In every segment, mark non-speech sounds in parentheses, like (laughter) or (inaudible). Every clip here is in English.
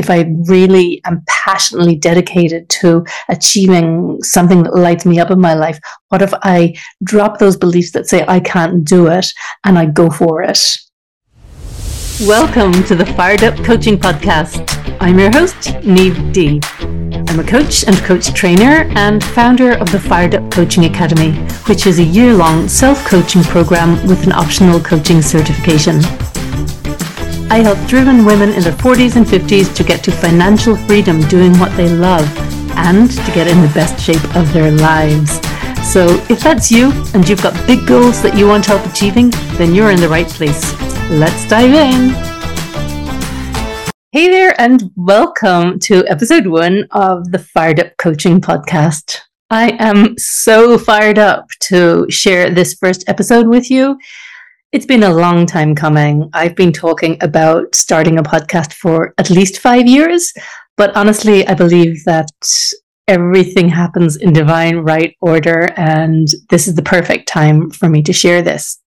if I really am passionately dedicated to achieving something that lights me up in my life? What if I drop those beliefs that say I can't do it and I go for it? Welcome to the Fired Up Coaching Podcast. I'm your host, Niamh D. I'm a coach and coach trainer and founder of the Fired Up Coaching Academy, which is a year long self coaching program with an optional coaching certification. I help driven women in their 40s and 50s to get to financial freedom doing what they love and to get in the best shape of their lives. So if that's you and you've got big goals that you want help achieving, then you're in the right place. Let's dive in. Hey there, and welcome to episode one of the Fired Up Coaching Podcast. I am so fired up to share this first episode with you it's been a long time coming. I've been talking about starting a podcast for at least five years, but honestly, I believe that everything happens in divine right order, and this is the perfect time for me to share this.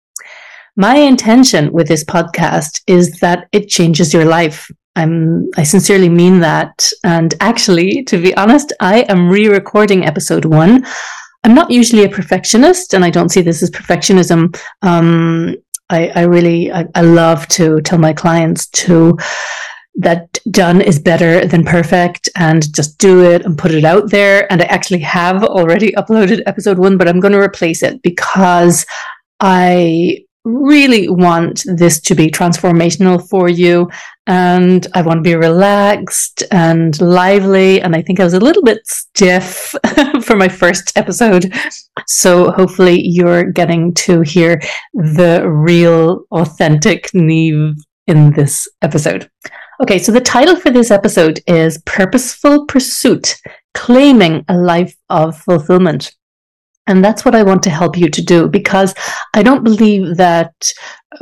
My intention with this podcast is that it changes your life. I'm, I sincerely mean that. And actually, to be honest, I am re recording episode one. I'm not usually a perfectionist, and I don't see this as perfectionism. Um, I, I really, I, I love to tell my clients to, that done is better than perfect and just do it and put it out there. And I actually have already uploaded episode one, but I'm going to replace it because I really want this to be transformational for you. And I want to be relaxed and lively. And I think I was a little bit stiff (laughs) for my first episode. So hopefully you're getting to hear the real, authentic Niamh in this episode. Okay, so the title for this episode is Purposeful Pursuit Claiming a Life of Fulfillment. And that's what I want to help you to do because I don't believe that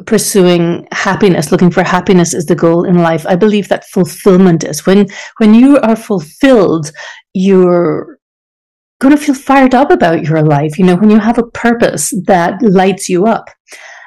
pursuing happiness, looking for happiness is the goal in life. I believe that fulfillment is. When, when you are fulfilled, you're going to feel fired up about your life. You know, when you have a purpose that lights you up.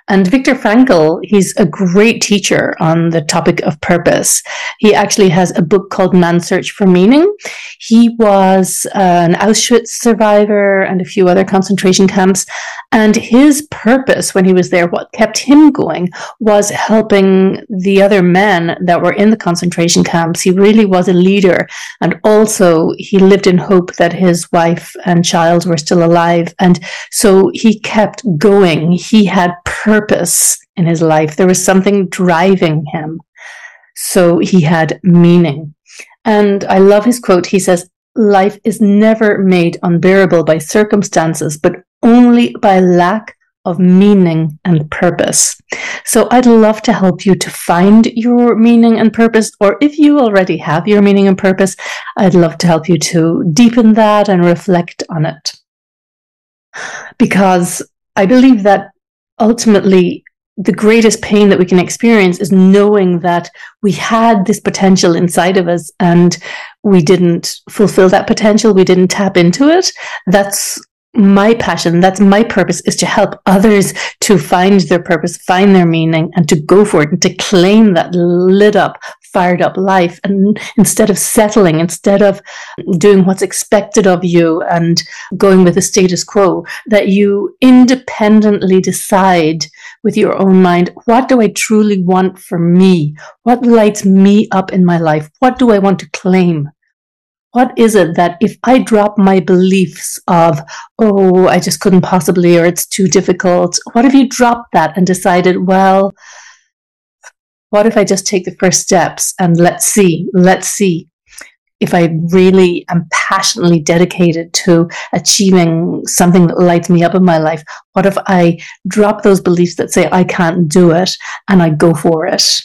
And Viktor Frankl, he's a great teacher on the topic of purpose. He actually has a book called Man's Search for Meaning. He was uh, an Auschwitz survivor and a few other concentration camps. And his purpose when he was there, what kept him going was helping the other men that were in the concentration camps. He really was a leader. And also he lived in hope that his wife and child were still alive. And so he kept going. He had purpose in his life. There was something driving him. So he had meaning. And I love his quote. He says, life is never made unbearable by circumstances, but only by lack of meaning and purpose. So I'd love to help you to find your meaning and purpose, or if you already have your meaning and purpose, I'd love to help you to deepen that and reflect on it. Because I believe that ultimately the greatest pain that we can experience is knowing that we had this potential inside of us and we didn't fulfill that potential. We didn't tap into it. That's my passion. That's my purpose is to help others to find their purpose, find their meaning and to go for it and to claim that lit up, fired up life. And instead of settling, instead of doing what's expected of you and going with the status quo, that you independently decide with your own mind, what do I truly want for me? What lights me up in my life? What do I want to claim? What is it that if I drop my beliefs of, oh, I just couldn't possibly, or it's too difficult, what if you dropped that and decided, well, what if I just take the first steps and let's see, let's see if I really am passionately dedicated to achieving something that lights me up in my life? What if I drop those beliefs that say I can't do it and I go for it?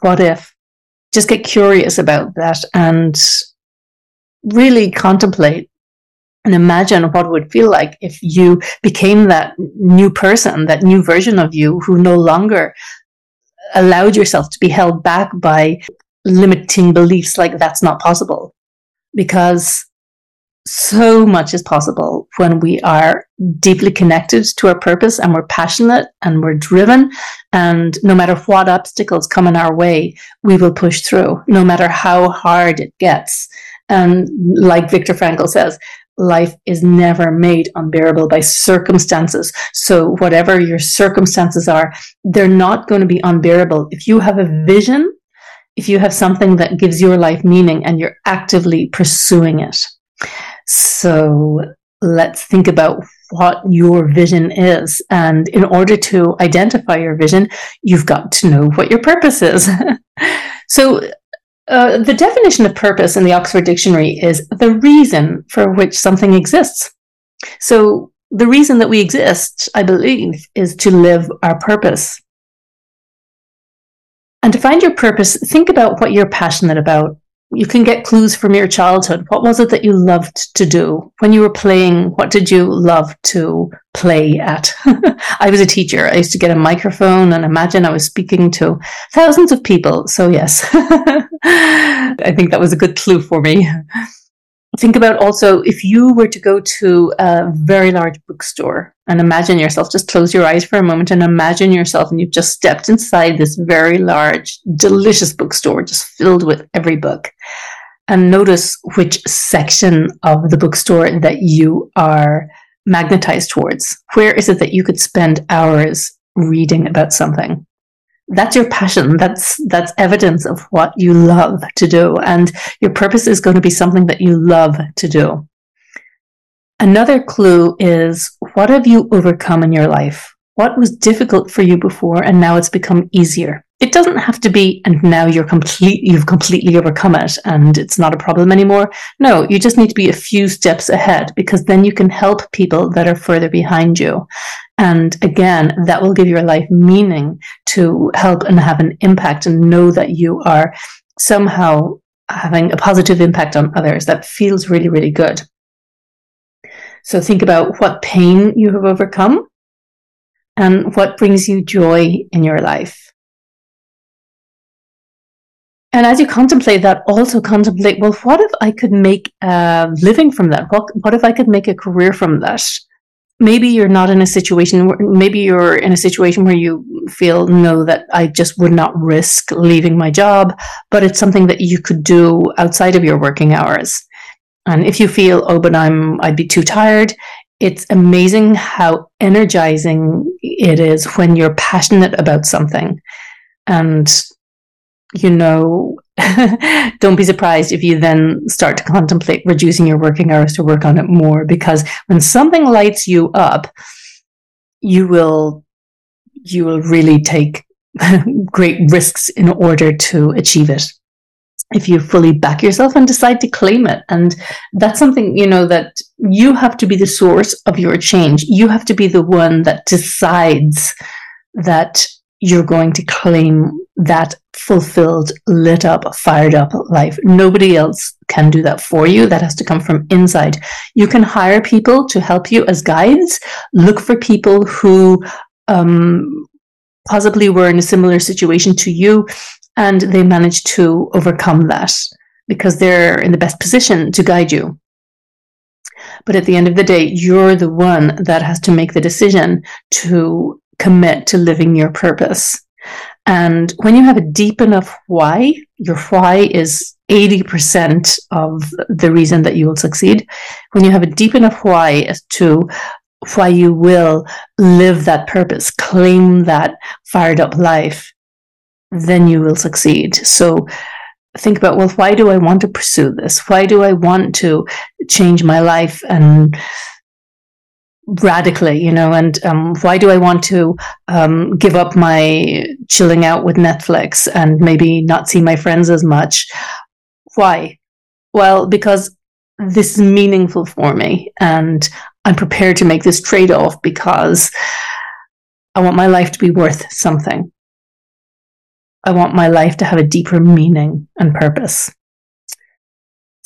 What if? Just get curious about that and really contemplate and imagine what it would feel like if you became that new person, that new version of you who no longer allowed yourself to be held back by limiting beliefs like that's not possible. Because so much is possible when we are deeply connected to our purpose and we're passionate and we're driven. And no matter what obstacles come in our way, we will push through, no matter how hard it gets. And like Viktor Frankl says, life is never made unbearable by circumstances. So whatever your circumstances are, they're not going to be unbearable. If you have a vision, if you have something that gives your life meaning and you're actively pursuing it. So let's think about what your vision is. And in order to identify your vision, you've got to know what your purpose is. (laughs) so uh, the definition of purpose in the Oxford Dictionary is the reason for which something exists. So the reason that we exist, I believe, is to live our purpose. And to find your purpose, think about what you're passionate about you can get clues from your childhood. What was it that you loved to do when you were playing? What did you love to play at? (laughs) I was a teacher. I used to get a microphone and imagine I was speaking to thousands of people. So yes, (laughs) I think that was a good clue for me think about also if you were to go to a very large bookstore and imagine yourself, just close your eyes for a moment and imagine yourself and you've just stepped inside this very large, delicious bookstore, just filled with every book. And notice which section of the bookstore that you are magnetized towards. Where is it that you could spend hours reading about something? That's your passion. That's, that's evidence of what you love to do. And your purpose is going to be something that you love to do. Another clue is what have you overcome in your life? What was difficult for you before and now it's become easier? It doesn't have to be, and now you're complete, you've completely overcome it and it's not a problem anymore. No, you just need to be a few steps ahead because then you can help people that are further behind you. And again, that will give your life meaning to help and have an impact and know that you are somehow having a positive impact on others. That feels really, really good. So think about what pain you have overcome and what brings you joy in your life. And as you contemplate that, also contemplate, well, what if I could make a living from that? What, what if I could make a career from that? Maybe you're not in a situation where maybe you're in a situation where you feel no that i just would not risk leaving my job but it's something that you could do outside of your working hours. And if you feel oh but i'm i'd be too tired it's amazing how energizing it is when you're passionate about something and you know (laughs) don't be surprised if you then start to contemplate reducing your working hours to work on it more because when something lights you up you will you will really take (laughs) great risks in order to achieve it. If you fully back yourself and decide to claim it and that's something you know that you have to be the source of your change. You have to be the one that decides that you're going to claim that fulfilled, lit up, fired up life. Nobody else can do that for you. That has to come from inside. You can hire people to help you as guides. Look for people who um, possibly were in a similar situation to you and they managed to overcome that because they're in the best position to guide you. But at the end of the day, you're the one that has to make the decision to commit to living your purpose. And when you have a deep enough why, your why is 80% of the reason that you will succeed. When you have a deep enough why as to why you will live that purpose, claim that fired up life, then you will succeed. So think about, well, why do I want to pursue this? Why do I want to change my life and radically, you know, and um, why do I want to um, give up my chilling out with Netflix and maybe not see my friends as much? Why? Well, because this is meaningful for me and I'm prepared to make this trade off because I want my life to be worth something. I want my life to have a deeper meaning and purpose.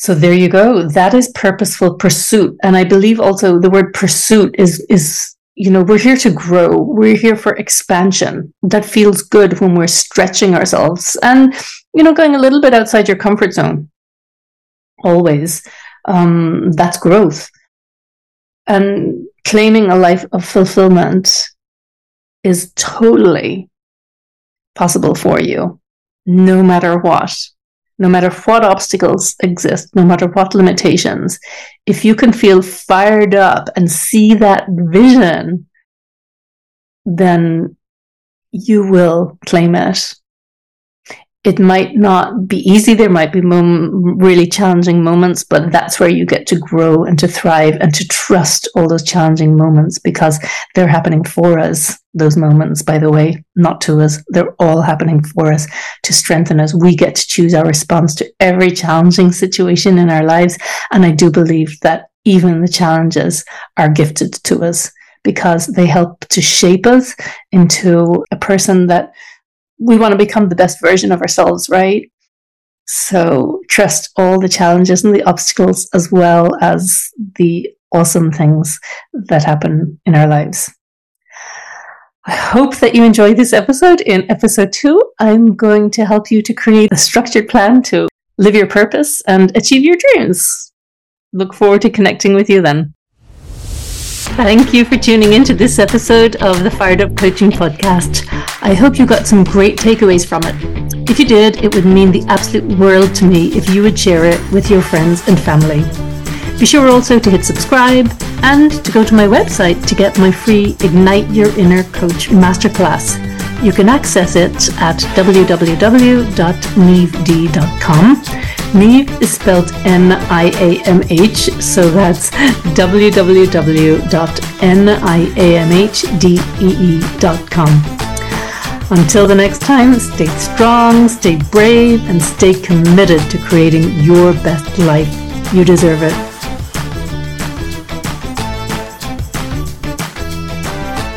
So there you go. That is purposeful pursuit. And I believe also the word pursuit is, is, you know, we're here to grow. We're here for expansion. That feels good when we're stretching ourselves and, you know, going a little bit outside your comfort zone. Always. um, that's growth. And claiming a life of fulfillment is totally possible for you, no matter what. No matter what obstacles exist, no matter what limitations, if you can feel fired up and see that vision, then you will claim it it might not be easy. There might be mom- really challenging moments, but that's where you get to grow and to thrive and to trust all those challenging moments because they're happening for us. Those moments, by the way, not to us. They're all happening for us to strengthen us. We get to choose our response to every challenging situation in our lives. And I do believe that even the challenges are gifted to us because they help to shape us into a person that we want to become the best version of ourselves, right? So trust all the challenges and the obstacles as well as the awesome things that happen in our lives. I hope that you enjoyed this episode. In episode two, I'm going to help you to create a structured plan to live your purpose and achieve your dreams. Look forward to connecting with you then. Thank you for tuning into this episode of the Fired Up Coaching Podcast. I hope you got some great takeaways from it. If you did, it would mean the absolute world to me if you would share it with your friends and family. Be sure also to hit subscribe and to go to my website to get my free Ignite Your Inner Coach Masterclass. You can access it at www.niamh.com. Niamh is spelled N-I-A-M-H, so that's www.niamhdee.com. Until the next time, stay strong, stay brave, and stay committed to creating your best life. You deserve it.